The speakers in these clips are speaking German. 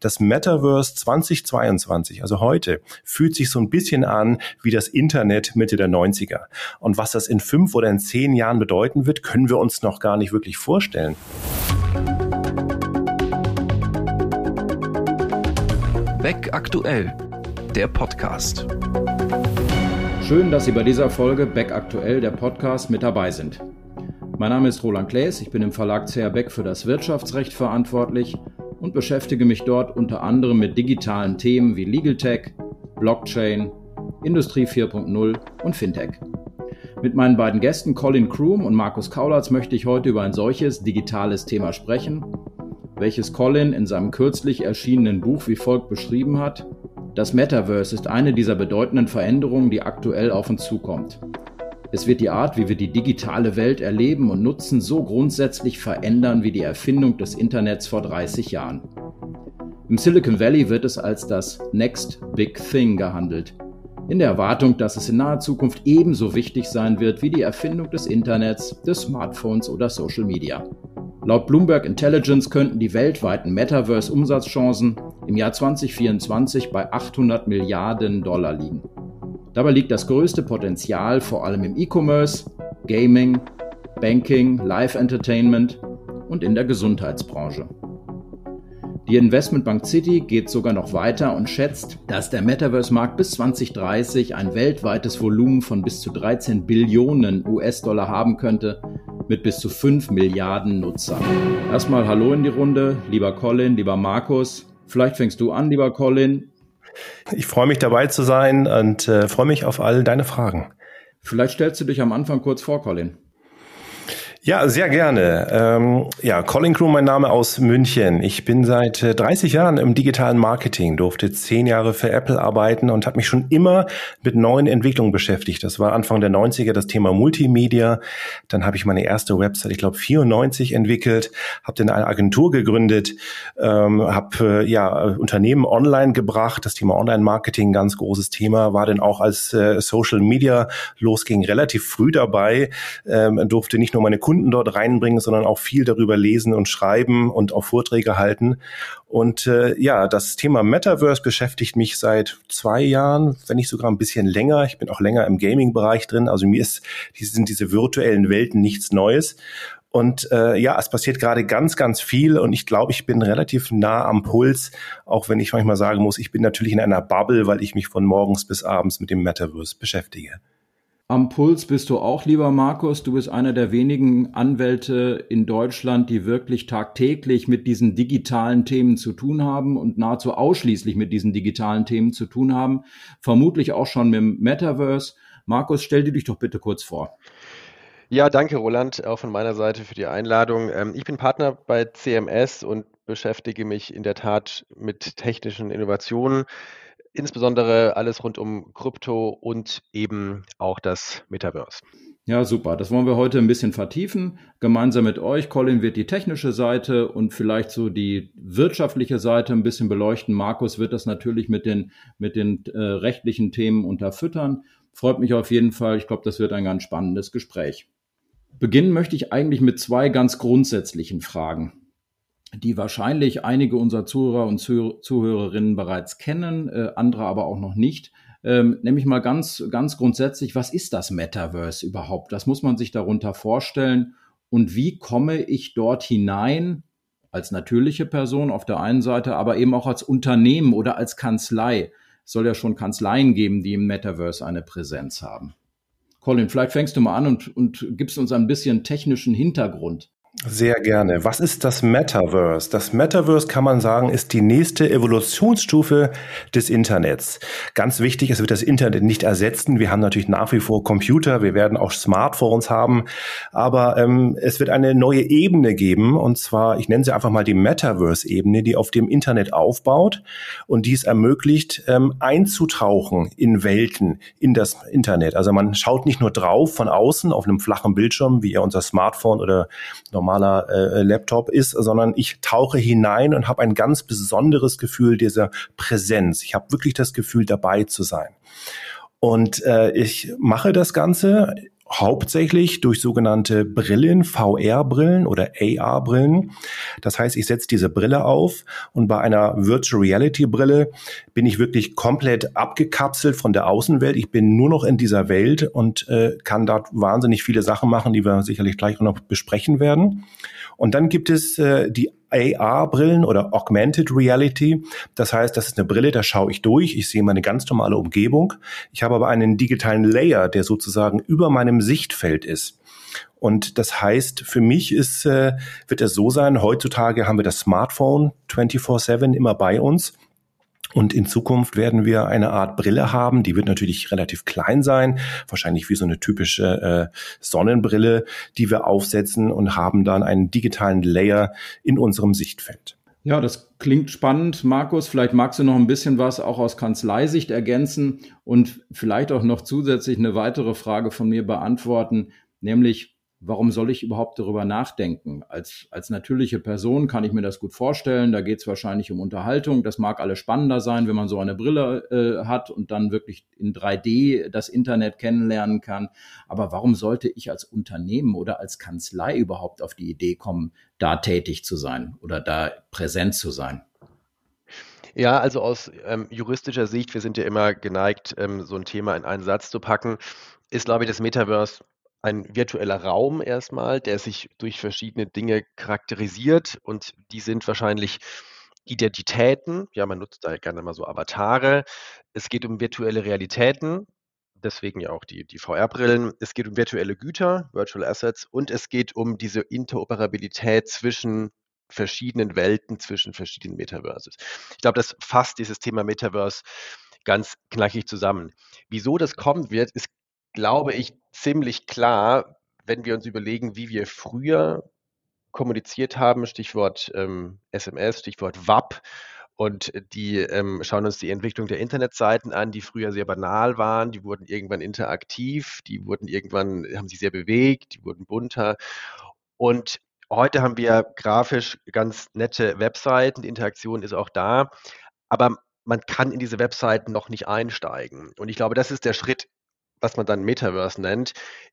das Metaverse 2022, also heute, fühlt sich so ein bisschen an wie das Internet Mitte der 90er. Und was das in fünf oder in zehn Jahren bedeuten wird, können wir uns noch gar nicht wirklich vorstellen. Beck aktuell, der Podcast. Schön, dass Sie bei dieser Folge Beck aktuell, der Podcast, mit dabei sind. Mein Name ist Roland Klaes, ich bin im Verlag CR Beck für das Wirtschaftsrecht verantwortlich und beschäftige mich dort unter anderem mit digitalen Themen wie Legal Tech, Blockchain, Industrie 4.0 und Fintech. Mit meinen beiden Gästen Colin Kroom und Markus Kaulatz möchte ich heute über ein solches digitales Thema sprechen, welches Colin in seinem kürzlich erschienenen Buch wie folgt beschrieben hat. Das Metaverse ist eine dieser bedeutenden Veränderungen, die aktuell auf uns zukommt. Es wird die Art, wie wir die digitale Welt erleben und nutzen, so grundsätzlich verändern wie die Erfindung des Internets vor 30 Jahren. Im Silicon Valley wird es als das Next Big Thing gehandelt, in der Erwartung, dass es in naher Zukunft ebenso wichtig sein wird wie die Erfindung des Internets, des Smartphones oder Social Media. Laut Bloomberg Intelligence könnten die weltweiten Metaverse-Umsatzchancen im Jahr 2024 bei 800 Milliarden Dollar liegen. Dabei liegt das größte Potenzial vor allem im E-Commerce, Gaming, Banking, Live Entertainment und in der Gesundheitsbranche. Die Investmentbank Citi geht sogar noch weiter und schätzt, dass der Metaverse-Markt bis 2030 ein weltweites Volumen von bis zu 13 Billionen US-Dollar haben könnte, mit bis zu 5 Milliarden Nutzern. Erstmal Hallo in die Runde, lieber Colin, lieber Markus. Vielleicht fängst du an, lieber Colin. Ich freue mich dabei zu sein und äh, freue mich auf all deine Fragen. Vielleicht stellst du dich am Anfang kurz vor, Colin. Ja, sehr gerne. Ähm, ja, Colin Crew, mein Name aus München. Ich bin seit 30 äh, Jahren im digitalen Marketing, durfte zehn Jahre für Apple arbeiten und habe mich schon immer mit neuen Entwicklungen beschäftigt. Das war Anfang der 90er das Thema Multimedia. Dann habe ich meine erste Website, ich glaube 94 entwickelt, habe dann eine Agentur gegründet, ähm, habe äh, ja Unternehmen online gebracht. Das Thema Online-Marketing, ganz großes Thema, war dann auch als äh, Social Media losging relativ früh dabei, ähm, durfte nicht nur meine dort reinbringen, sondern auch viel darüber lesen und schreiben und auch Vorträge halten. Und äh, ja, das Thema Metaverse beschäftigt mich seit zwei Jahren, wenn nicht sogar ein bisschen länger. Ich bin auch länger im Gaming-Bereich drin. Also mir ist, sind diese virtuellen Welten nichts Neues. Und äh, ja, es passiert gerade ganz, ganz viel und ich glaube, ich bin relativ nah am Puls, auch wenn ich manchmal sagen muss, ich bin natürlich in einer Bubble, weil ich mich von morgens bis abends mit dem Metaverse beschäftige. Am Puls bist du auch, lieber Markus. Du bist einer der wenigen Anwälte in Deutschland, die wirklich tagtäglich mit diesen digitalen Themen zu tun haben und nahezu ausschließlich mit diesen digitalen Themen zu tun haben. Vermutlich auch schon mit dem Metaverse. Markus, stell dir dich doch bitte kurz vor. Ja, danke, Roland, auch von meiner Seite für die Einladung. Ähm, ich bin Partner bei CMS und beschäftige mich in der Tat mit technischen Innovationen insbesondere alles rund um Krypto und eben auch das Metaverse. Ja, super. Das wollen wir heute ein bisschen vertiefen. Gemeinsam mit euch. Colin wird die technische Seite und vielleicht so die wirtschaftliche Seite ein bisschen beleuchten. Markus wird das natürlich mit den, mit den äh, rechtlichen Themen unterfüttern. Freut mich auf jeden Fall. Ich glaube, das wird ein ganz spannendes Gespräch. Beginnen möchte ich eigentlich mit zwei ganz grundsätzlichen Fragen die wahrscheinlich einige unserer Zuhörer und Zuhörerinnen bereits kennen, äh, andere aber auch noch nicht. Ähm, nämlich mal ganz, ganz grundsätzlich, was ist das Metaverse überhaupt? Was muss man sich darunter vorstellen? Und wie komme ich dort hinein als natürliche Person auf der einen Seite, aber eben auch als Unternehmen oder als Kanzlei? Es soll ja schon Kanzleien geben, die im Metaverse eine Präsenz haben. Colin, vielleicht fängst du mal an und, und gibst uns ein bisschen technischen Hintergrund. Sehr gerne. Was ist das Metaverse? Das Metaverse kann man sagen, ist die nächste Evolutionsstufe des Internets. Ganz wichtig, es wird das Internet nicht ersetzen. Wir haben natürlich nach wie vor Computer, wir werden auch Smartphones haben, aber ähm, es wird eine neue Ebene geben und zwar, ich nenne sie einfach mal die Metaverse-Ebene, die auf dem Internet aufbaut und die es ermöglicht, ähm, einzutauchen in Welten, in das Internet. Also man schaut nicht nur drauf von außen auf einem flachen Bildschirm, wie ja unser Smartphone oder normaler äh, Laptop ist, sondern ich tauche hinein und habe ein ganz besonderes Gefühl dieser Präsenz. Ich habe wirklich das Gefühl, dabei zu sein. Und äh, ich mache das Ganze hauptsächlich durch sogenannte Brillen, VR-Brillen oder AR-Brillen. Das heißt, ich setze diese Brille auf und bei einer Virtual Reality-Brille bin ich wirklich komplett abgekapselt von der Außenwelt. Ich bin nur noch in dieser Welt und äh, kann dort wahnsinnig viele Sachen machen, die wir sicherlich gleich noch besprechen werden. Und dann gibt es äh, die AR-Brillen oder Augmented Reality. Das heißt, das ist eine Brille, da schaue ich durch, ich sehe meine ganz normale Umgebung. Ich habe aber einen digitalen Layer, der sozusagen über meinem Sichtfeld ist. Und das heißt, für mich ist, äh, wird es so sein, heutzutage haben wir das Smartphone 24-7 immer bei uns. Und in Zukunft werden wir eine Art Brille haben, die wird natürlich relativ klein sein, wahrscheinlich wie so eine typische äh, Sonnenbrille, die wir aufsetzen und haben dann einen digitalen Layer in unserem Sichtfeld. Ja, das klingt spannend. Markus, vielleicht magst du noch ein bisschen was auch aus Kanzleisicht ergänzen und vielleicht auch noch zusätzlich eine weitere Frage von mir beantworten, nämlich warum soll ich überhaupt darüber nachdenken? Als, als natürliche Person kann ich mir das gut vorstellen. Da geht es wahrscheinlich um Unterhaltung. Das mag alles spannender sein, wenn man so eine Brille äh, hat und dann wirklich in 3D das Internet kennenlernen kann. Aber warum sollte ich als Unternehmen oder als Kanzlei überhaupt auf die Idee kommen, da tätig zu sein oder da präsent zu sein? Ja, also aus ähm, juristischer Sicht, wir sind ja immer geneigt, ähm, so ein Thema in einen Satz zu packen, ist, glaube ich, das Metaverse ein virtueller Raum erstmal, der sich durch verschiedene Dinge charakterisiert und die sind wahrscheinlich Identitäten. Ja, man nutzt da gerne mal so Avatare. Es geht um virtuelle Realitäten, deswegen ja auch die, die VR-Brillen. Es geht um virtuelle Güter, Virtual Assets und es geht um diese Interoperabilität zwischen verschiedenen Welten, zwischen verschiedenen Metaverses. Ich glaube, das fasst dieses Thema Metaverse ganz knackig zusammen. Wieso das kommen wird, ist glaube ich, ziemlich klar, wenn wir uns überlegen, wie wir früher kommuniziert haben, Stichwort ähm, SMS, Stichwort WAP. Und die ähm, schauen uns die Entwicklung der Internetseiten an, die früher sehr banal waren, die wurden irgendwann interaktiv, die wurden irgendwann, haben sich sehr bewegt, die wurden bunter. Und heute haben wir grafisch ganz nette Webseiten, die Interaktion ist auch da, aber man kann in diese Webseiten noch nicht einsteigen. Und ich glaube, das ist der Schritt was man dann Metaverse nennt.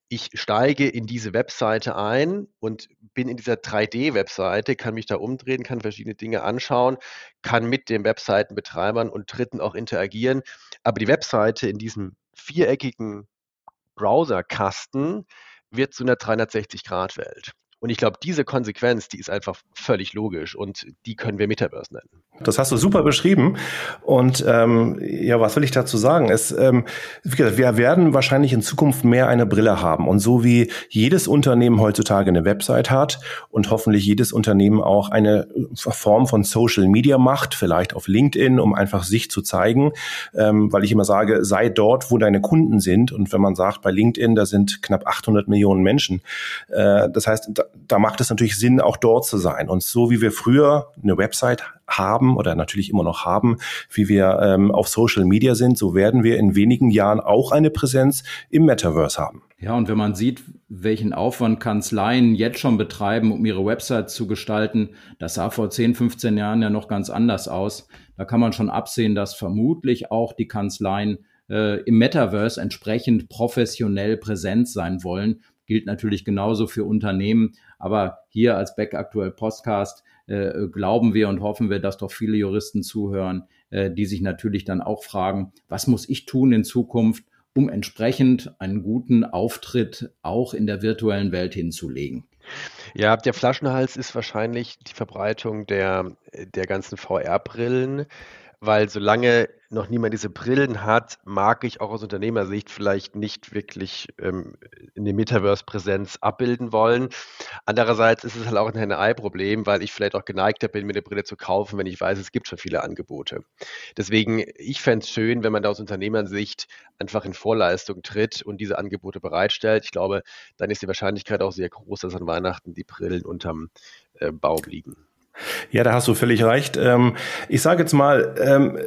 Ich steige in diese Webseite ein und bin in dieser 3D-Webseite, kann mich da umdrehen, kann verschiedene Dinge anschauen, kann mit den Webseitenbetreibern und Dritten auch interagieren. Aber die Webseite in diesem viereckigen Browserkasten wird zu einer 360-Grad-Welt. Und ich glaube, diese Konsequenz, die ist einfach völlig logisch und die können wir Metaverse nennen. Das hast du super beschrieben. Und ähm, ja, was will ich dazu sagen? Es, ähm, wir werden wahrscheinlich in Zukunft mehr eine Brille haben. Und so wie jedes Unternehmen heutzutage eine Website hat und hoffentlich jedes Unternehmen auch eine Form von Social Media macht, vielleicht auf LinkedIn, um einfach sich zu zeigen, ähm, weil ich immer sage, sei dort, wo deine Kunden sind. Und wenn man sagt, bei LinkedIn, da sind knapp 800 Millionen Menschen. Äh, das heißt, da, macht es natürlich Sinn, auch dort zu sein. Und so wie wir früher eine Website haben oder natürlich immer noch haben, wie wir ähm, auf Social Media sind, so werden wir in wenigen Jahren auch eine Präsenz im Metaverse haben. Ja, und wenn man sieht, welchen Aufwand Kanzleien jetzt schon betreiben, um ihre Website zu gestalten, das sah vor 10, 15 Jahren ja noch ganz anders aus. Da kann man schon absehen, dass vermutlich auch die Kanzleien äh, im Metaverse entsprechend professionell präsent sein wollen. Gilt natürlich genauso für Unternehmen. Aber hier als Back Aktuell Podcast äh, glauben wir und hoffen wir, dass doch viele Juristen zuhören, äh, die sich natürlich dann auch fragen, was muss ich tun in Zukunft, um entsprechend einen guten Auftritt auch in der virtuellen Welt hinzulegen. Ja, der Flaschenhals ist wahrscheinlich die Verbreitung der, der ganzen VR-Brillen weil solange noch niemand diese Brillen hat, mag ich auch aus Unternehmersicht vielleicht nicht wirklich ähm, eine Metaverse-Präsenz abbilden wollen. Andererseits ist es halt auch ein Ei-Problem, weil ich vielleicht auch geneigter bin, mir eine Brille zu kaufen, wenn ich weiß, es gibt schon viele Angebote. Deswegen, ich fände es schön, wenn man da aus Unternehmersicht einfach in Vorleistung tritt und diese Angebote bereitstellt. Ich glaube, dann ist die Wahrscheinlichkeit auch sehr groß, dass an Weihnachten die Brillen unterm äh, Baum liegen. Ja, da hast du völlig recht. Ähm, ich sage jetzt mal, ähm,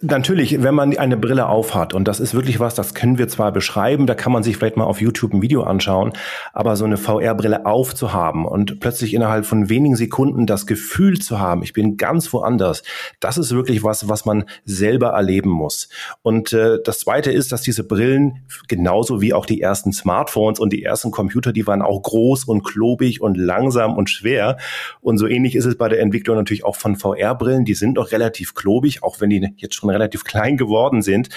natürlich, wenn man eine Brille aufhat, und das ist wirklich was, das können wir zwar beschreiben, da kann man sich vielleicht mal auf YouTube ein Video anschauen, aber so eine VR-Brille aufzuhaben und plötzlich innerhalb von wenigen Sekunden das Gefühl zu haben, ich bin ganz woanders, das ist wirklich was, was man selber erleben muss. Und äh, das Zweite ist, dass diese Brillen, genauso wie auch die ersten Smartphones und die ersten Computer, die waren auch groß und klobig und langsam und schwer. Und so ähnlich ist es bei der Entwicklung natürlich auch von VR-Brillen. Die sind noch relativ klobig, auch wenn die jetzt schon relativ klein geworden sind.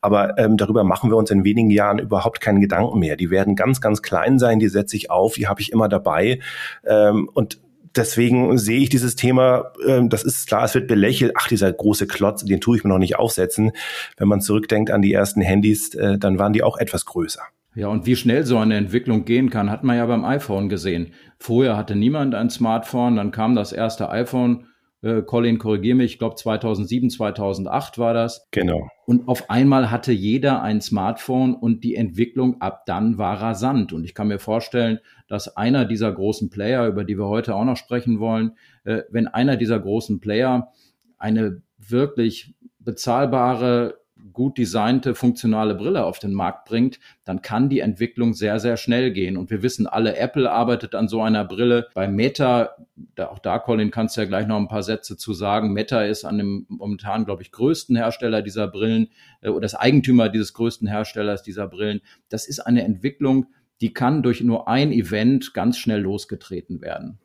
Aber ähm, darüber machen wir uns in wenigen Jahren überhaupt keinen Gedanken mehr. Die werden ganz, ganz klein sein, die setze ich auf, die habe ich immer dabei. Ähm, und deswegen sehe ich dieses Thema, ähm, das ist klar, es wird belächelt, ach, dieser große Klotz, den tue ich mir noch nicht aufsetzen. Wenn man zurückdenkt an die ersten Handys, äh, dann waren die auch etwas größer. Ja, und wie schnell so eine Entwicklung gehen kann, hat man ja beim iPhone gesehen. Vorher hatte niemand ein Smartphone, dann kam das erste iPhone. Äh, Colin, korrigier mich, ich glaube 2007, 2008 war das. Genau. Und auf einmal hatte jeder ein Smartphone und die Entwicklung ab dann war rasant. Und ich kann mir vorstellen, dass einer dieser großen Player, über die wir heute auch noch sprechen wollen, äh, wenn einer dieser großen Player eine wirklich bezahlbare gut designte, funktionale Brille auf den Markt bringt, dann kann die Entwicklung sehr, sehr schnell gehen. Und wir wissen alle, Apple arbeitet an so einer Brille. Bei Meta, da, auch da, Colin, kannst du ja gleich noch ein paar Sätze zu sagen. Meta ist an dem momentan, glaube ich, größten Hersteller dieser Brillen äh, oder das Eigentümer dieses größten Herstellers dieser Brillen. Das ist eine Entwicklung, die kann durch nur ein Event ganz schnell losgetreten werden.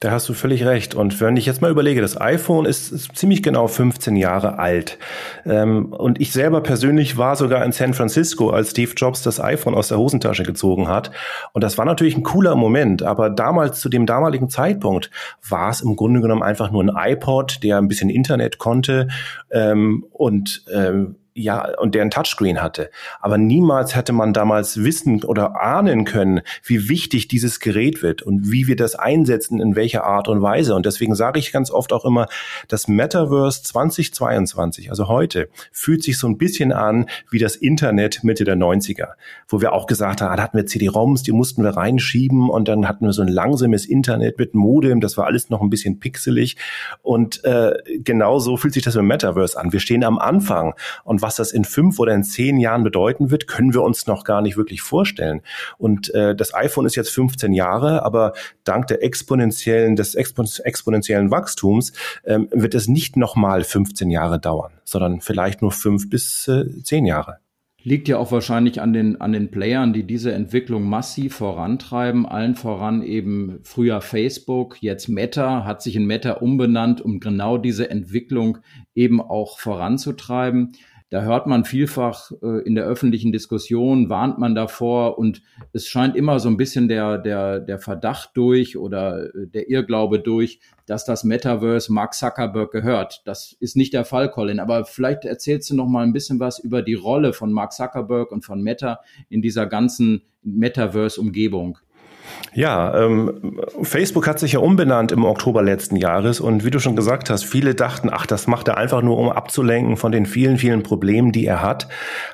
Da hast du völlig recht. Und wenn ich jetzt mal überlege, das iPhone ist, ist ziemlich genau 15 Jahre alt. Ähm, und ich selber persönlich war sogar in San Francisco, als Steve Jobs das iPhone aus der Hosentasche gezogen hat. Und das war natürlich ein cooler Moment. Aber damals, zu dem damaligen Zeitpunkt, war es im Grunde genommen einfach nur ein iPod, der ein bisschen Internet konnte ähm, und ähm, ja, und der ein Touchscreen hatte. Aber niemals hätte man damals wissen oder ahnen können, wie wichtig dieses Gerät wird und wie wir das einsetzen, in welcher Art und Weise. Und deswegen sage ich ganz oft auch immer, das Metaverse 2022, also heute, fühlt sich so ein bisschen an wie das Internet Mitte der 90er, wo wir auch gesagt haben, ah, da hatten wir CD-ROMs, die mussten wir reinschieben und dann hatten wir so ein langsames Internet mit Modem, das war alles noch ein bisschen pixelig. Und äh, genau so fühlt sich das im Metaverse an. Wir stehen am Anfang und was das in fünf oder in zehn Jahren bedeuten wird, können wir uns noch gar nicht wirklich vorstellen. Und äh, das iPhone ist jetzt 15 Jahre, aber dank der exponentiellen, des expon exponentiellen Wachstums ähm, wird es nicht nochmal 15 Jahre dauern, sondern vielleicht nur fünf bis äh, zehn Jahre liegt ja auch wahrscheinlich an den, an den Playern, die diese Entwicklung massiv vorantreiben. Allen voran eben früher Facebook, jetzt Meta, hat sich in Meta umbenannt, um genau diese Entwicklung eben auch voranzutreiben. Da hört man vielfach äh, in der öffentlichen Diskussion, warnt man davor und es scheint immer so ein bisschen der, der, der Verdacht durch oder äh, der Irrglaube durch, dass das Metaverse Mark Zuckerberg gehört. Das ist nicht der Fall, Colin, aber vielleicht erzählst du noch mal ein bisschen was über die Rolle von Mark Zuckerberg und von Meta in dieser ganzen Metaverse-Umgebung. Ja, ähm, Facebook hat sich ja umbenannt im Oktober letzten Jahres und wie du schon gesagt hast, viele dachten, ach, das macht er einfach nur, um abzulenken von den vielen, vielen Problemen, die er hat,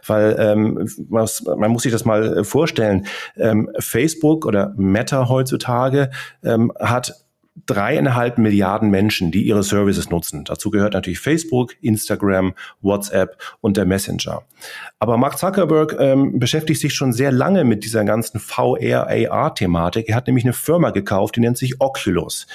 weil ähm, was, man muss sich das mal vorstellen, ähm, Facebook oder Meta heutzutage ähm, hat dreieinhalb Milliarden Menschen, die ihre Services nutzen. Dazu gehört natürlich Facebook, Instagram, WhatsApp und der Messenger. Aber Mark Zuckerberg ähm, beschäftigt sich schon sehr lange mit dieser ganzen VR-AR-Thematik. Er hat nämlich eine Firma gekauft, die nennt sich Oculus.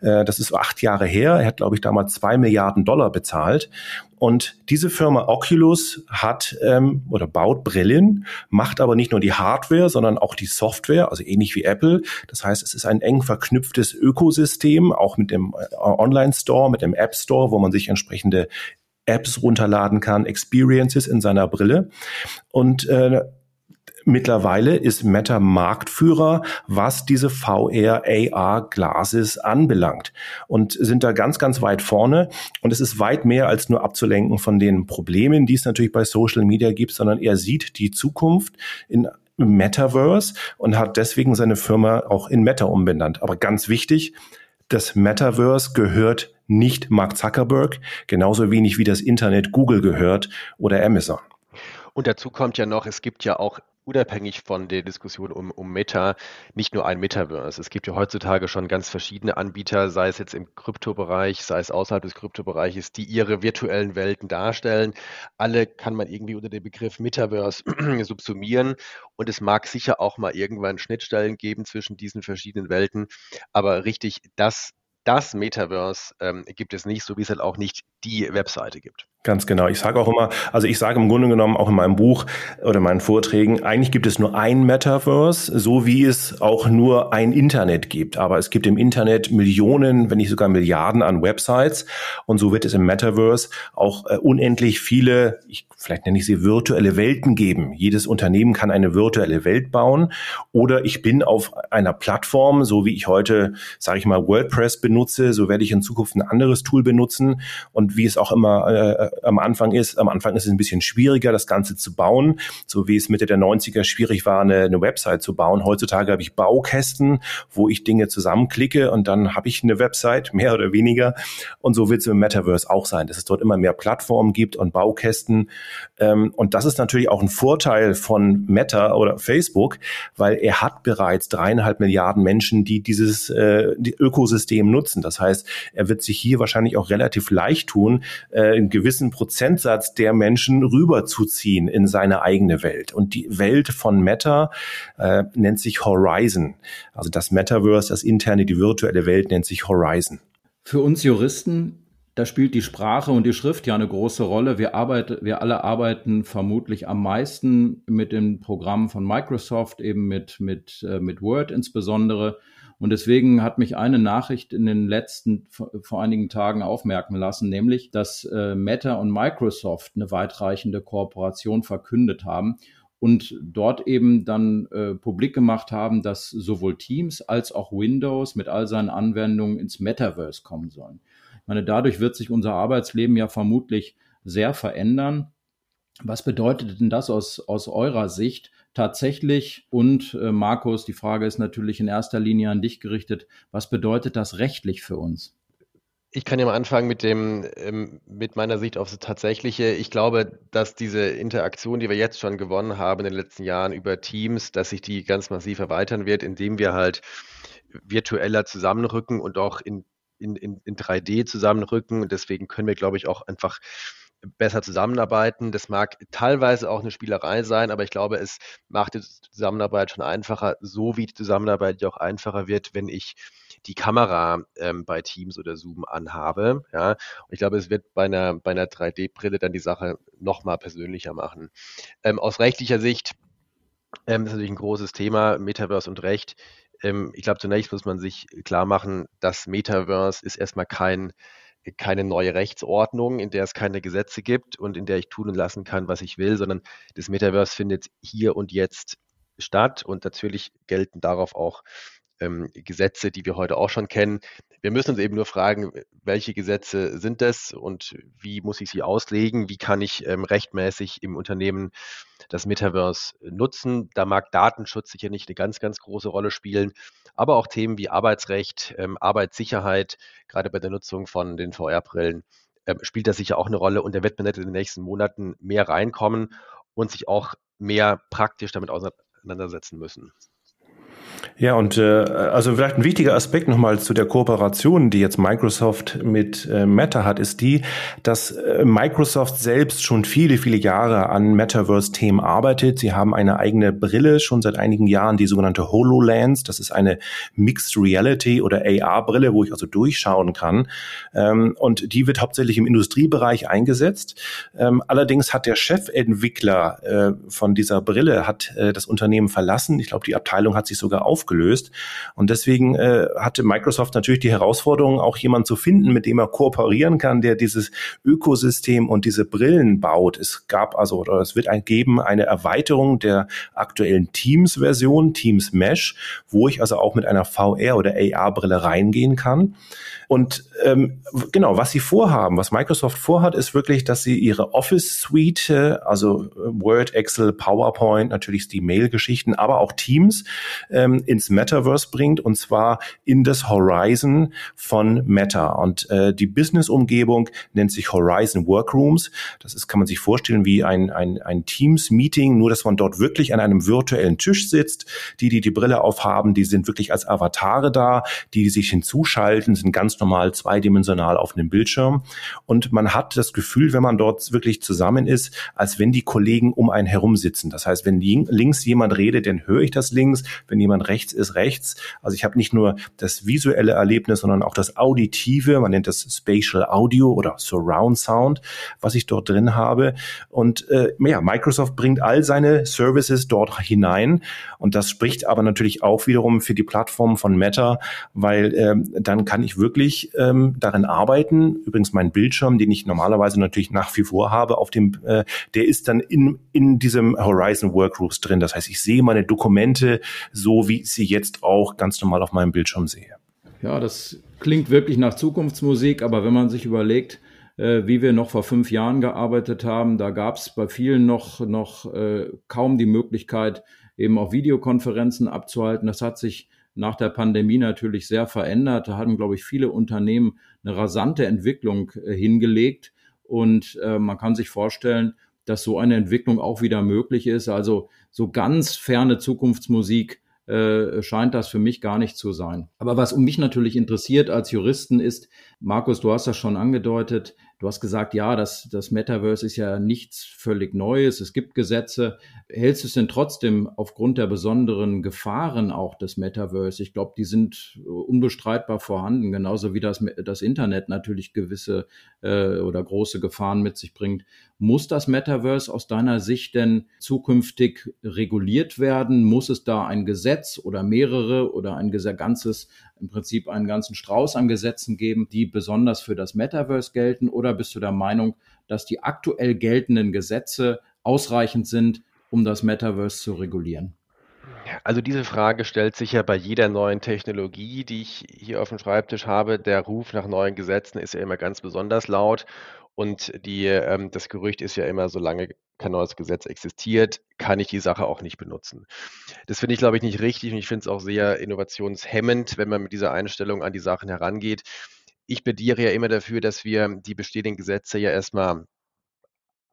Äh, das ist acht Jahre her. Er hat, glaube ich, damals zwei Milliarden Dollar bezahlt. Und diese Firma Oculus hat ähm, oder baut Brillen, macht aber nicht nur die Hardware, sondern auch die Software, also ähnlich wie Apple. Das heißt, es ist ein eng verknüpftes Ökosystem, auch mit dem äh, Online-Store, mit dem App Store, wo man sich entsprechende Apps runterladen kann, Experiences in seiner Brille. Und äh, Mittlerweile ist Meta Marktführer, was diese VR AR Glasses anbelangt und sind da ganz, ganz weit vorne. Und es ist weit mehr als nur abzulenken von den Problemen, die es natürlich bei Social Media gibt, sondern er sieht die Zukunft in Metaverse und hat deswegen seine Firma auch in Meta umbenannt. Aber ganz wichtig, das Metaverse gehört nicht Mark Zuckerberg, genauso wenig wie das Internet Google gehört oder Amazon. Und dazu kommt ja noch, es gibt ja auch unabhängig von der Diskussion um, um Meta nicht nur ein Metaverse. Es gibt ja heutzutage schon ganz verschiedene Anbieter, sei es jetzt im Kryptobereich, sei es außerhalb des Kryptobereiches, die ihre virtuellen Welten darstellen. Alle kann man irgendwie unter dem Begriff Metaverse subsumieren und es mag sicher auch mal irgendwann Schnittstellen geben zwischen diesen verschiedenen Welten, aber richtig das das Metaverse ähm, gibt es nicht, so wie es halt auch nicht die Webseite gibt. Ganz genau. Ich sage auch immer, also ich sage im Grunde genommen auch in meinem Buch oder meinen Vorträgen, eigentlich gibt es nur ein Metaverse, so wie es auch nur ein Internet gibt. Aber es gibt im Internet Millionen, wenn nicht sogar Milliarden an Websites. Und so wird es im Metaverse auch äh, unendlich viele, ich, vielleicht nenne ich sie virtuelle Welten geben. Jedes Unternehmen kann eine virtuelle Welt bauen. Oder ich bin auf einer Plattform, so wie ich heute, sage ich mal, WordPress benutze, so werde ich in Zukunft ein anderes Tool benutzen. Und wie es auch immer äh, am Anfang ist. Am Anfang ist es ein bisschen schwieriger, das Ganze zu bauen, so wie es Mitte der 90er schwierig war, eine, eine Website zu bauen. Heutzutage habe ich Baukästen, wo ich Dinge zusammenklicke und dann habe ich eine Website, mehr oder weniger. Und so wird es im Metaverse auch sein, dass es dort immer mehr Plattformen gibt und Baukästen. Ähm, und das ist natürlich auch ein Vorteil von Meta oder Facebook, weil er hat bereits dreieinhalb Milliarden Menschen, die dieses äh, die Ökosystem nutzen. Das heißt, er wird sich hier wahrscheinlich auch relativ leicht tun, äh, einen gewissen Prozentsatz der Menschen rüberzuziehen in seine eigene Welt. Und die Welt von Meta äh, nennt sich Horizon. Also das Metaverse, das interne, die virtuelle Welt nennt sich Horizon. Für uns Juristen da spielt die Sprache und die Schrift ja eine große Rolle. Wir, arbeiten, wir alle arbeiten vermutlich am meisten mit den Programmen von Microsoft, eben mit, mit, äh, mit Word insbesondere. Und deswegen hat mich eine Nachricht in den letzten, vor einigen Tagen aufmerken lassen, nämlich, dass äh, Meta und Microsoft eine weitreichende Kooperation verkündet haben und dort eben dann äh, publik gemacht haben, dass sowohl Teams als auch Windows mit all seinen Anwendungen ins Metaverse kommen sollen. Ich meine, dadurch wird sich unser Arbeitsleben ja vermutlich sehr verändern. Was bedeutet denn das aus, aus eurer Sicht tatsächlich? Und äh, Markus, die Frage ist natürlich in erster Linie an dich gerichtet. Was bedeutet das rechtlich für uns? Ich kann ja mal anfangen mit dem, ähm, mit meiner Sicht aufs Tatsächliche. Ich glaube, dass diese Interaktion, die wir jetzt schon gewonnen haben in den letzten Jahren über Teams, dass sich die ganz massiv erweitern wird, indem wir halt virtueller zusammenrücken und auch in, in, in, in 3D zusammenrücken. Und deswegen können wir, glaube ich, auch einfach besser zusammenarbeiten. Das mag teilweise auch eine Spielerei sein, aber ich glaube, es macht die Zusammenarbeit schon einfacher, so wie die Zusammenarbeit ja auch einfacher wird, wenn ich die Kamera ähm, bei Teams oder Zoom anhabe. Ja, und ich glaube, es wird bei einer, bei einer 3D-Brille dann die Sache nochmal persönlicher machen. Ähm, aus rechtlicher Sicht ähm, ist natürlich ein großes Thema, Metaverse und Recht. Ähm, ich glaube, zunächst muss man sich klar machen, das Metaverse ist erstmal kein keine neue Rechtsordnung, in der es keine Gesetze gibt und in der ich tun und lassen kann, was ich will, sondern das Metaverse findet hier und jetzt statt und natürlich gelten darauf auch ähm, Gesetze, die wir heute auch schon kennen. Wir müssen uns eben nur fragen, welche Gesetze sind das und wie muss ich sie auslegen? Wie kann ich ähm, rechtmäßig im Unternehmen das Metaverse nutzen? Da mag Datenschutz sicher nicht eine ganz, ganz große Rolle spielen, aber auch Themen wie Arbeitsrecht, ähm, Arbeitssicherheit, gerade bei der Nutzung von den VR-Brillen, äh, spielt das sicher auch eine Rolle und da wird man in den nächsten Monaten mehr reinkommen und sich auch mehr praktisch damit auseinandersetzen müssen. Ja, und äh, also vielleicht ein wichtiger Aspekt nochmal zu der Kooperation, die jetzt Microsoft mit äh, Meta hat, ist die, dass äh, Microsoft selbst schon viele, viele Jahre an Metaverse-Themen arbeitet. Sie haben eine eigene Brille schon seit einigen Jahren, die sogenannte HoloLens. Das ist eine Mixed Reality oder AR-Brille, wo ich also durchschauen kann. Ähm, und die wird hauptsächlich im Industriebereich eingesetzt. Ähm, allerdings hat der Chefentwickler äh, von dieser Brille hat äh, das Unternehmen verlassen. Ich glaube, die Abteilung hat sich sogar aufgelöst. Und deswegen äh, hatte Microsoft natürlich die Herausforderung, auch jemanden zu finden, mit dem er kooperieren kann, der dieses Ökosystem und diese Brillen baut. Es gab also, oder es wird ein, geben eine Erweiterung der aktuellen Teams-Version, Teams Mesh, wo ich also auch mit einer VR- oder AR-Brille reingehen kann. Und ähm, genau, was sie vorhaben, was Microsoft vorhat, ist wirklich, dass sie ihre Office-Suite, also Word, Excel, PowerPoint, natürlich die Mail-Geschichten, aber auch Teams, ähm, ins Metaverse bringt und zwar in das Horizon von Meta. Und äh, die Business-Umgebung nennt sich Horizon Workrooms. Das ist, kann man sich vorstellen, wie ein, ein, ein Teams-Meeting, nur dass man dort wirklich an einem virtuellen Tisch sitzt. Die, die die Brille aufhaben, die sind wirklich als Avatare da, die, die sich hinzuschalten, sind ganz normal zweidimensional auf einem Bildschirm. Und man hat das Gefühl, wenn man dort wirklich zusammen ist, als wenn die Kollegen um einen herum sitzen. Das heißt, wenn links jemand redet, dann höre ich das links. Wenn jemand rechts ist, rechts. Also ich habe nicht nur das visuelle Erlebnis, sondern auch das auditive, man nennt das Spatial Audio oder Surround Sound, was ich dort drin habe. Und äh, ja, Microsoft bringt all seine Services dort hinein. Und das spricht aber natürlich auch wiederum für die Plattform von Meta, weil ähm, dann kann ich wirklich ähm, darin arbeiten. Übrigens mein Bildschirm, den ich normalerweise natürlich nach wie vor habe, auf dem, äh, der ist dann in, in diesem Horizon Workgroups drin. Das heißt, ich sehe meine Dokumente so, wie ich sie jetzt auch ganz normal auf meinem Bildschirm sehe. Ja, das klingt wirklich nach Zukunftsmusik, aber wenn man sich überlegt, äh, wie wir noch vor fünf Jahren gearbeitet haben, da gab es bei vielen noch, noch äh, kaum die Möglichkeit, eben auch Videokonferenzen abzuhalten. Das hat sich nach der Pandemie natürlich sehr verändert. Da haben, glaube ich, viele Unternehmen eine rasante Entwicklung äh, hingelegt. Und man kann sich vorstellen, dass so eine Entwicklung auch wieder möglich ist. Also so ganz ferne Zukunftsmusik äh, scheint das für mich gar nicht zu sein. Aber was um mich natürlich interessiert als Juristen ist, Markus, du hast das schon angedeutet, Du hast gesagt, ja, das, das Metaverse ist ja nichts völlig Neues. Es gibt Gesetze. Hältst du es denn trotzdem aufgrund der besonderen Gefahren auch des Metaverse? Ich glaube, die sind unbestreitbar vorhanden, genauso wie das, das Internet natürlich gewisse äh, oder große Gefahren mit sich bringt. Muss das Metaverse aus deiner Sicht denn zukünftig reguliert werden? Muss es da ein Gesetz oder mehrere oder ein ganzes, im Prinzip einen ganzen Strauß an Gesetzen geben, die besonders für das Metaverse gelten? Oder bist du der Meinung, dass die aktuell geltenden Gesetze ausreichend sind, um das Metaverse zu regulieren? Also diese Frage stellt sich ja bei jeder neuen Technologie, die ich hier auf dem Schreibtisch habe. Der Ruf nach neuen Gesetzen ist ja immer ganz besonders laut. Und die, ähm, das Gerücht ist ja immer, solange kein neues Gesetz existiert, kann ich die Sache auch nicht benutzen. Das finde ich, glaube ich, nicht richtig und ich finde es auch sehr innovationshemmend, wenn man mit dieser Einstellung an die Sachen herangeht. Ich plädiere ja immer dafür, dass wir die bestehenden Gesetze ja erstmal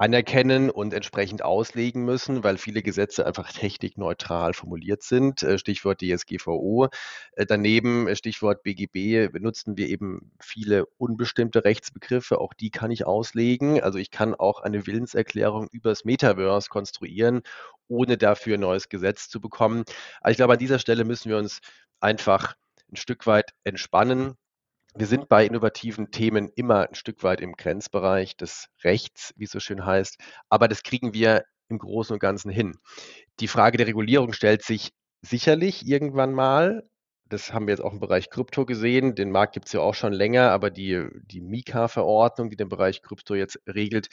anerkennen und entsprechend auslegen müssen, weil viele Gesetze einfach technikneutral formuliert sind. Äh, Stichwort DSGVO. Äh, daneben, äh, Stichwort BGB, benutzen wir eben viele unbestimmte Rechtsbegriffe. Auch die kann ich auslegen. Also ich kann auch eine Willenserklärung übers Metaverse konstruieren, ohne dafür ein neues Gesetz zu bekommen. Aber ich glaube, an dieser Stelle müssen wir uns einfach ein Stück weit entspannen wir sind bei innovativen Themen immer ein Stück weit im Grenzbereich des Rechts, wie es so schön heißt, aber das kriegen wir im Großen und Ganzen hin. Die Frage der Regulierung stellt sich sicherlich irgendwann mal. Das haben wir jetzt auch im Bereich Krypto gesehen. Den Markt gibt es ja auch schon länger, aber die, die Mika-Verordnung, die den Bereich Krypto jetzt regelt,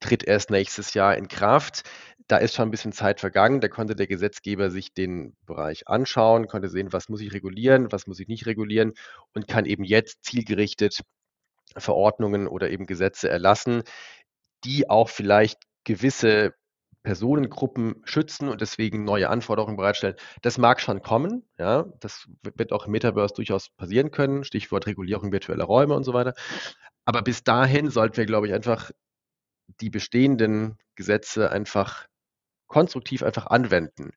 tritt erst nächstes Jahr in Kraft. Da ist schon ein bisschen Zeit vergangen. Da konnte der Gesetzgeber sich den Bereich anschauen, konnte sehen, was muss ich regulieren, was muss ich nicht regulieren und kann eben jetzt zielgerichtet Verordnungen oder eben Gesetze erlassen, die auch vielleicht gewisse Personengruppen schützen und deswegen neue Anforderungen bereitstellen. Das mag schon kommen, ja, das wird auch im Metaverse durchaus passieren können, Stichwort Regulierung virtueller Räume und so weiter. Aber bis dahin sollten wir, glaube ich, einfach die bestehenden Gesetze einfach konstruktiv einfach anwenden.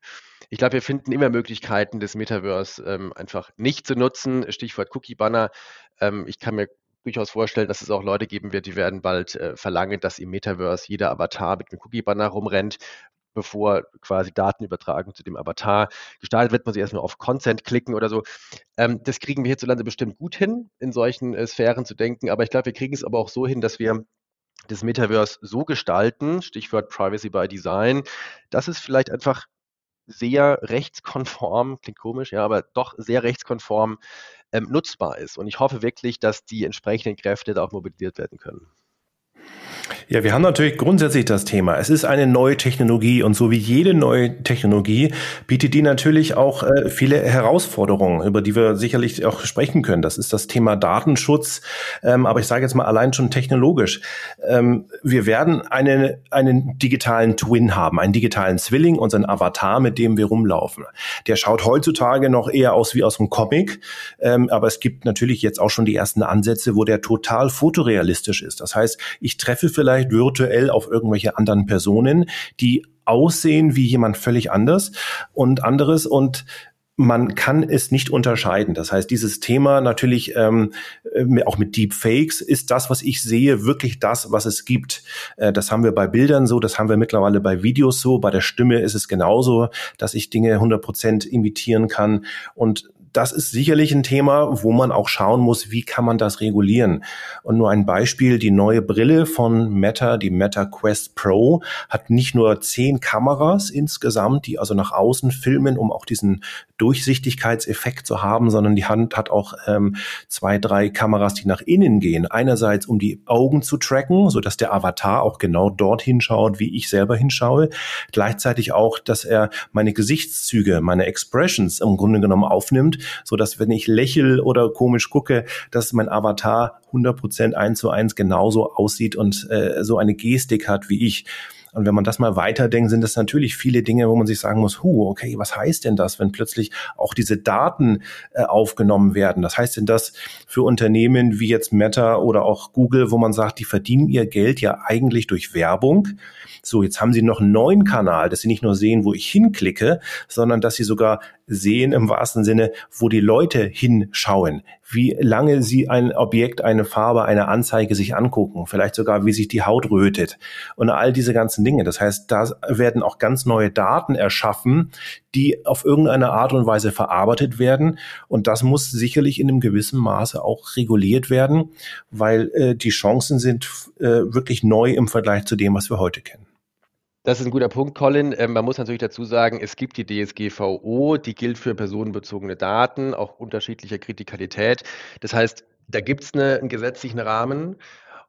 Ich glaube, wir finden immer Möglichkeiten, das Metaverse ähm, einfach nicht zu nutzen. Stichwort Cookie-Banner. Ähm, ich kann mir durchaus vorstellen, dass es auch Leute geben wird, die werden bald äh, verlangen, dass im Metaverse jeder Avatar mit einem Cookie-Banner rumrennt, bevor quasi Datenübertragung zu dem Avatar gestartet wird, muss ich erstmal auf Consent klicken oder so. Ähm, das kriegen wir hierzulande bestimmt gut hin, in solchen äh, Sphären zu denken, aber ich glaube, wir kriegen es aber auch so hin, dass wir das Metaverse so gestalten, Stichwort Privacy by Design, dass es vielleicht einfach sehr rechtskonform, klingt komisch, ja, aber doch sehr rechtskonform ähm, nutzbar ist. Und ich hoffe wirklich, dass die entsprechenden Kräfte da auch mobilisiert werden können. Ja, wir haben natürlich grundsätzlich das Thema. Es ist eine neue Technologie und so wie jede neue Technologie bietet die natürlich auch äh, viele Herausforderungen, über die wir sicherlich auch sprechen können. Das ist das Thema Datenschutz. Ähm, aber ich sage jetzt mal allein schon technologisch. Ähm, wir werden eine, einen digitalen Twin haben, einen digitalen Zwilling, unseren Avatar, mit dem wir rumlaufen. Der schaut heutzutage noch eher aus wie aus einem Comic. Ähm, aber es gibt natürlich jetzt auch schon die ersten Ansätze, wo der total fotorealistisch ist. Das heißt, ich treffe vielleicht virtuell auf irgendwelche anderen Personen, die aussehen wie jemand völlig anders und anderes und man kann es nicht unterscheiden. Das heißt, dieses Thema natürlich ähm, äh, auch mit Deepfakes ist das, was ich sehe, wirklich das, was es gibt. Äh, das haben wir bei Bildern so, das haben wir mittlerweile bei Videos so, bei der Stimme ist es genauso, dass ich Dinge 100 Prozent imitieren kann. Und das ist sicherlich ein Thema, wo man auch schauen muss, wie kann man das regulieren. Und nur ein Beispiel, die neue Brille von Meta, die Meta Quest Pro, hat nicht nur zehn Kameras insgesamt, die also nach außen filmen, um auch diesen Durchsichtigkeitseffekt zu haben, sondern die Hand hat auch ähm, zwei, drei Kameras, die nach innen gehen. Einerseits, um die Augen zu tracken, so dass der Avatar auch genau dort hinschaut, wie ich selber hinschaue. Gleichzeitig auch, dass er meine Gesichtszüge, meine Expressions im Grunde genommen aufnimmt so dass wenn ich lächel oder komisch gucke, dass mein Avatar 100% eins zu eins genauso aussieht und äh, so eine Gestik hat wie ich. Und wenn man das mal weiterdenkt, sind das natürlich viele Dinge, wo man sich sagen muss, hu, okay, was heißt denn das, wenn plötzlich auch diese Daten äh, aufgenommen werden? Das heißt denn das für Unternehmen wie jetzt Meta oder auch Google, wo man sagt, die verdienen ihr Geld ja eigentlich durch Werbung. So, jetzt haben sie noch einen neuen Kanal, dass sie nicht nur sehen, wo ich hinklicke, sondern dass sie sogar sehen im wahrsten Sinne, wo die Leute hinschauen, wie lange sie ein Objekt, eine Farbe, eine Anzeige sich angucken, vielleicht sogar, wie sich die Haut rötet und all diese ganzen Dinge. Das heißt, da werden auch ganz neue Daten erschaffen, die auf irgendeine Art und Weise verarbeitet werden. Und das muss sicherlich in einem gewissen Maße auch reguliert werden, weil äh, die Chancen sind äh, wirklich neu im Vergleich zu dem, was wir heute kennen. Das ist ein guter Punkt, Colin. Ähm, man muss natürlich dazu sagen, es gibt die DSGVO, die gilt für personenbezogene Daten, auch unterschiedlicher Kritikalität. Das heißt, da gibt es eine, einen gesetzlichen Rahmen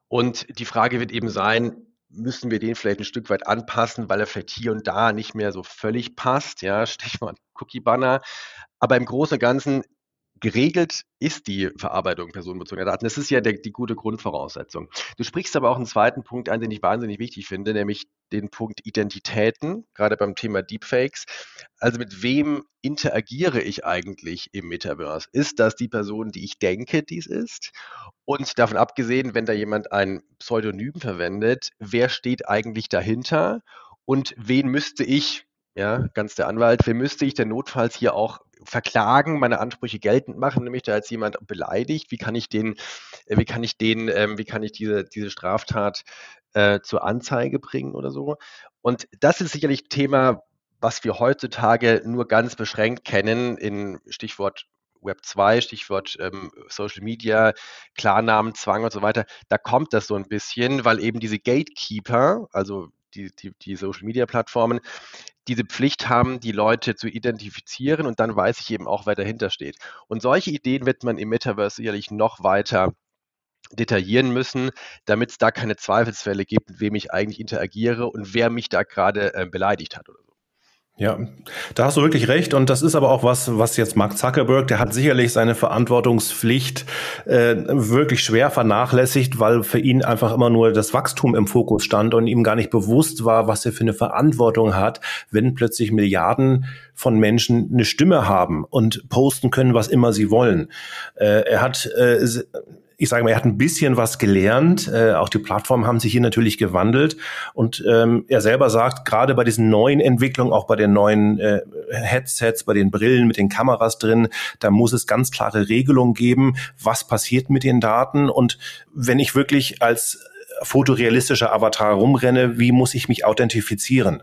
und die Frage wird eben sein, müssen wir den vielleicht ein Stück weit anpassen, weil er vielleicht hier und da nicht mehr so völlig passt, ja, Stichwort Cookie-Banner. Aber im Großen und Ganzen geregelt ist die Verarbeitung personenbezogener Daten. Das ist ja der, die gute Grundvoraussetzung. Du sprichst aber auch einen zweiten Punkt an, den ich wahnsinnig wichtig finde, nämlich den Punkt Identitäten, gerade beim Thema Deepfakes. Also mit wem interagiere ich eigentlich im Metaverse? Ist das die Person, die ich denke, dies ist? Und davon abgesehen, wenn da jemand ein Pseudonym verwendet, wer steht eigentlich dahinter? Und wen müsste ich ja, ganz der Anwalt, wen müsste ich denn notfalls hier auch verklagen, meine Ansprüche geltend machen, nämlich da jetzt jemand beleidigt, wie kann ich den, äh, wie kann ich den, ähm, wie kann ich diese, diese Straftat äh, zur Anzeige bringen oder so. Und das ist sicherlich Thema, was wir heutzutage nur ganz beschränkt kennen, in Stichwort Web 2, Stichwort ähm, Social Media, Klarnamen, Zwang und so weiter, da kommt das so ein bisschen, weil eben diese Gatekeeper, also die, die, die Social Media Plattformen, diese Pflicht haben, die Leute zu identifizieren und dann weiß ich eben auch, wer dahinter steht. Und solche Ideen wird man im Metaverse sicherlich noch weiter detaillieren müssen, damit es da keine Zweifelsfälle gibt, mit wem ich eigentlich interagiere und wer mich da gerade äh, beleidigt hat oder so. Ja, da hast du wirklich recht. Und das ist aber auch was, was jetzt Mark Zuckerberg, der hat sicherlich seine Verantwortungspflicht äh, wirklich schwer vernachlässigt, weil für ihn einfach immer nur das Wachstum im Fokus stand und ihm gar nicht bewusst war, was er für eine Verantwortung hat, wenn plötzlich Milliarden von Menschen eine Stimme haben und posten können, was immer sie wollen. Äh, er hat äh, ich sage mal, er hat ein bisschen was gelernt. Äh, auch die Plattformen haben sich hier natürlich gewandelt. Und ähm, er selber sagt, gerade bei diesen neuen Entwicklungen, auch bei den neuen äh, Headsets, bei den Brillen mit den Kameras drin, da muss es ganz klare Regelungen geben, was passiert mit den Daten. Und wenn ich wirklich als fotorealistischer Avatar rumrenne, wie muss ich mich authentifizieren?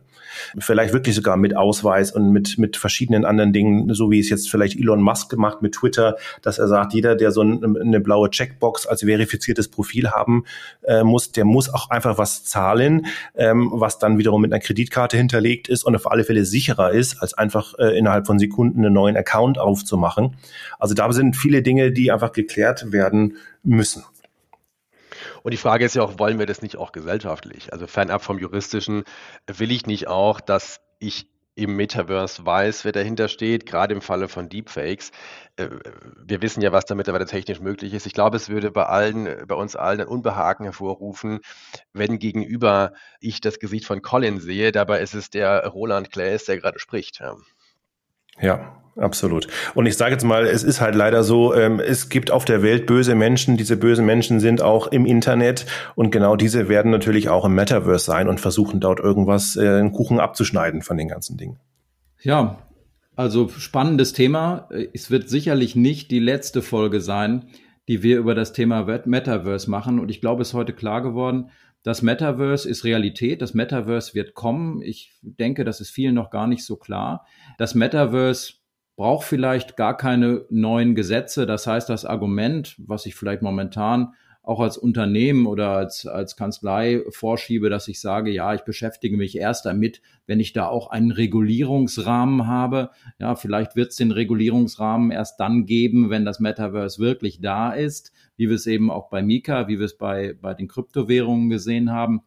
Vielleicht wirklich sogar mit Ausweis und mit, mit verschiedenen anderen Dingen, so wie es jetzt vielleicht Elon Musk gemacht mit Twitter, dass er sagt, jeder, der so ein, eine blaue Checkbox als verifiziertes Profil haben äh, muss, der muss auch einfach was zahlen, ähm, was dann wiederum mit einer Kreditkarte hinterlegt ist und auf alle Fälle sicherer ist, als einfach äh, innerhalb von Sekunden einen neuen Account aufzumachen. Also da sind viele Dinge, die einfach geklärt werden müssen. Und die Frage ist ja auch, wollen wir das nicht auch gesellschaftlich? Also fernab vom juristischen will ich nicht auch, dass ich im Metaverse weiß, wer dahinter steht, gerade im Falle von Deepfakes. Äh, wir wissen ja, was da mittlerweile technisch möglich ist. Ich glaube, es würde bei allen, bei uns allen ein Unbehagen hervorrufen, wenn gegenüber ich das Gesicht von Colin sehe. Dabei ist es der Roland Claes, der gerade spricht. Ja. Absolut. Und ich sage jetzt mal, es ist halt leider so, ähm, es gibt auf der Welt böse Menschen. Diese bösen Menschen sind auch im Internet und genau diese werden natürlich auch im Metaverse sein und versuchen dort irgendwas, äh, einen Kuchen abzuschneiden von den ganzen Dingen. Ja, also spannendes Thema. Es wird sicherlich nicht die letzte Folge sein, die wir über das Thema Metaverse machen. Und ich glaube, es ist heute klar geworden, das Metaverse ist Realität, das Metaverse wird kommen. Ich denke, das ist vielen noch gar nicht so klar. Das Metaverse braucht vielleicht gar keine neuen Gesetze. Das heißt, das Argument, was ich vielleicht momentan auch als Unternehmen oder als, als Kanzlei vorschiebe, dass ich sage, ja, ich beschäftige mich erst damit, wenn ich da auch einen Regulierungsrahmen habe. Ja, vielleicht wird es den Regulierungsrahmen erst dann geben, wenn das Metaverse wirklich da ist, wie wir es eben auch bei Mika, wie wir es bei, bei den Kryptowährungen gesehen haben.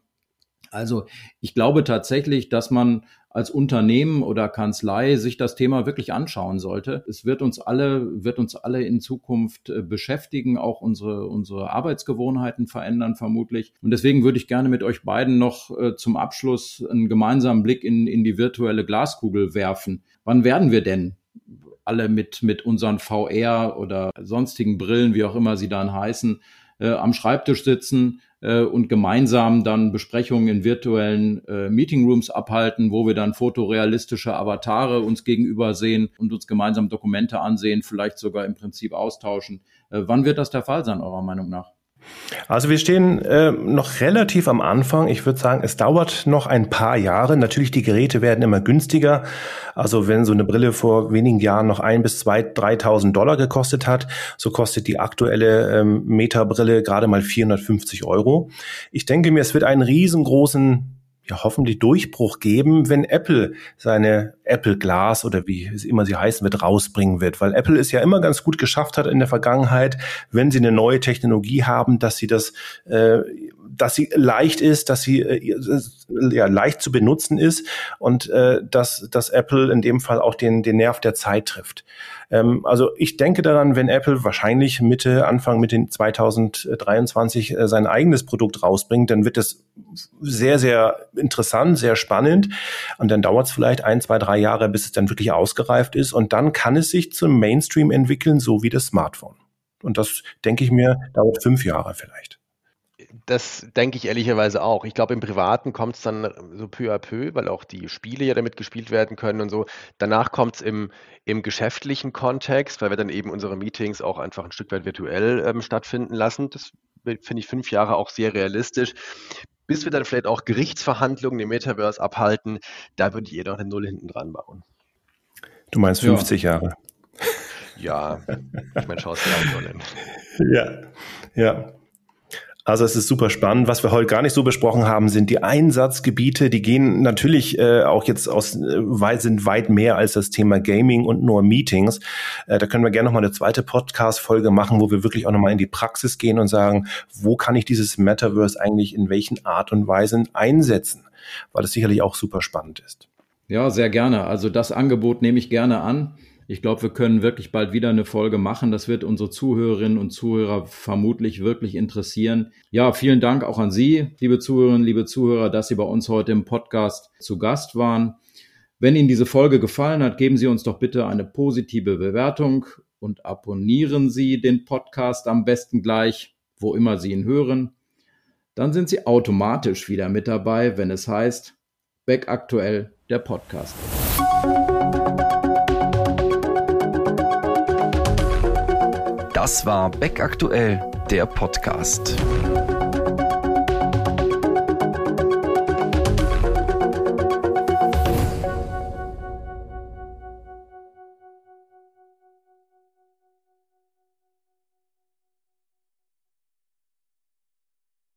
Also ich glaube tatsächlich, dass man als Unternehmen oder Kanzlei sich das Thema wirklich anschauen sollte. Es wird uns alle, wird uns alle in Zukunft äh, beschäftigen, auch unsere, unsere Arbeitsgewohnheiten verändern vermutlich. Und deswegen würde ich gerne mit euch beiden noch äh, zum Abschluss einen gemeinsamen Blick in, in die virtuelle Glaskugel werfen. Wann werden wir denn alle mit, mit unseren VR oder sonstigen Brillen, wie auch immer sie dann heißen, äh, am Schreibtisch sitzen, äh, und gemeinsam dann Besprechungen in virtuellen äh, Meetingrooms abhalten, wo wir dann fotorealistische Avatare uns gegenüber sehen und uns gemeinsam Dokumente ansehen, vielleicht sogar im Prinzip austauschen. Äh, wann wird das der Fall sein, eurer Meinung nach? Also wir stehen äh, noch relativ am Anfang. Ich würde sagen, es dauert noch ein paar Jahre. Natürlich, die Geräte werden immer günstiger. Also wenn so eine Brille vor wenigen Jahren noch ein bis zwei, 3.000 Dollar gekostet hat, so kostet die aktuelle ähm, Meta-Brille gerade mal 450 Euro. Ich denke mir, es wird einen riesengroßen ja hoffentlich Durchbruch geben, wenn Apple seine Apple Glass oder wie es immer sie heißen wird, rausbringen wird. Weil Apple es ja immer ganz gut geschafft hat in der Vergangenheit, wenn sie eine neue Technologie haben, dass sie das, äh, dass sie leicht ist, dass sie äh, ja leicht zu benutzen ist und äh, dass, dass Apple in dem Fall auch den, den Nerv der Zeit trifft. Ähm, also ich denke daran, wenn Apple wahrscheinlich Mitte, Anfang Mitte 2023 äh, sein eigenes Produkt rausbringt, dann wird es sehr, sehr interessant, sehr spannend. Und dann dauert es vielleicht ein, zwei, drei Jahre, bis es dann wirklich ausgereift ist. Und dann kann es sich zum Mainstream entwickeln, so wie das Smartphone. Und das, denke ich mir, dauert fünf Jahre vielleicht. Das denke ich ehrlicherweise auch. Ich glaube, im Privaten kommt es dann so peu à peu, weil auch die Spiele ja damit gespielt werden können und so. Danach kommt es im, im geschäftlichen Kontext, weil wir dann eben unsere Meetings auch einfach ein Stück weit virtuell ähm, stattfinden lassen. Das finde ich fünf Jahre auch sehr realistisch. Bis wir dann vielleicht auch Gerichtsverhandlungen im Metaverse abhalten, da würde ich eher noch eine Null hinten dran bauen. Du meinst 50 ja. Jahre? Ja, ich meine, schau es dir an, Ja, ja. Also es ist super spannend. Was wir heute gar nicht so besprochen haben, sind die Einsatzgebiete. Die gehen natürlich äh, auch jetzt aus, äh, weit, sind weit mehr als das Thema Gaming und nur Meetings. Äh, da können wir gerne noch mal eine zweite Podcast-Folge machen, wo wir wirklich auch noch mal in die Praxis gehen und sagen, wo kann ich dieses Metaverse eigentlich in welchen Art und Weisen einsetzen? Weil das sicherlich auch super spannend ist. Ja, sehr gerne. Also das Angebot nehme ich gerne an. Ich glaube, wir können wirklich bald wieder eine Folge machen. Das wird unsere Zuhörerinnen und Zuhörer vermutlich wirklich interessieren. Ja, vielen Dank auch an Sie, liebe Zuhörerinnen, liebe Zuhörer, dass Sie bei uns heute im Podcast zu Gast waren. Wenn Ihnen diese Folge gefallen hat, geben Sie uns doch bitte eine positive Bewertung und abonnieren Sie den Podcast am besten gleich, wo immer Sie ihn hören. Dann sind Sie automatisch wieder mit dabei, wenn es heißt Back aktuell der Podcast. Das war Beck aktuell, der Podcast.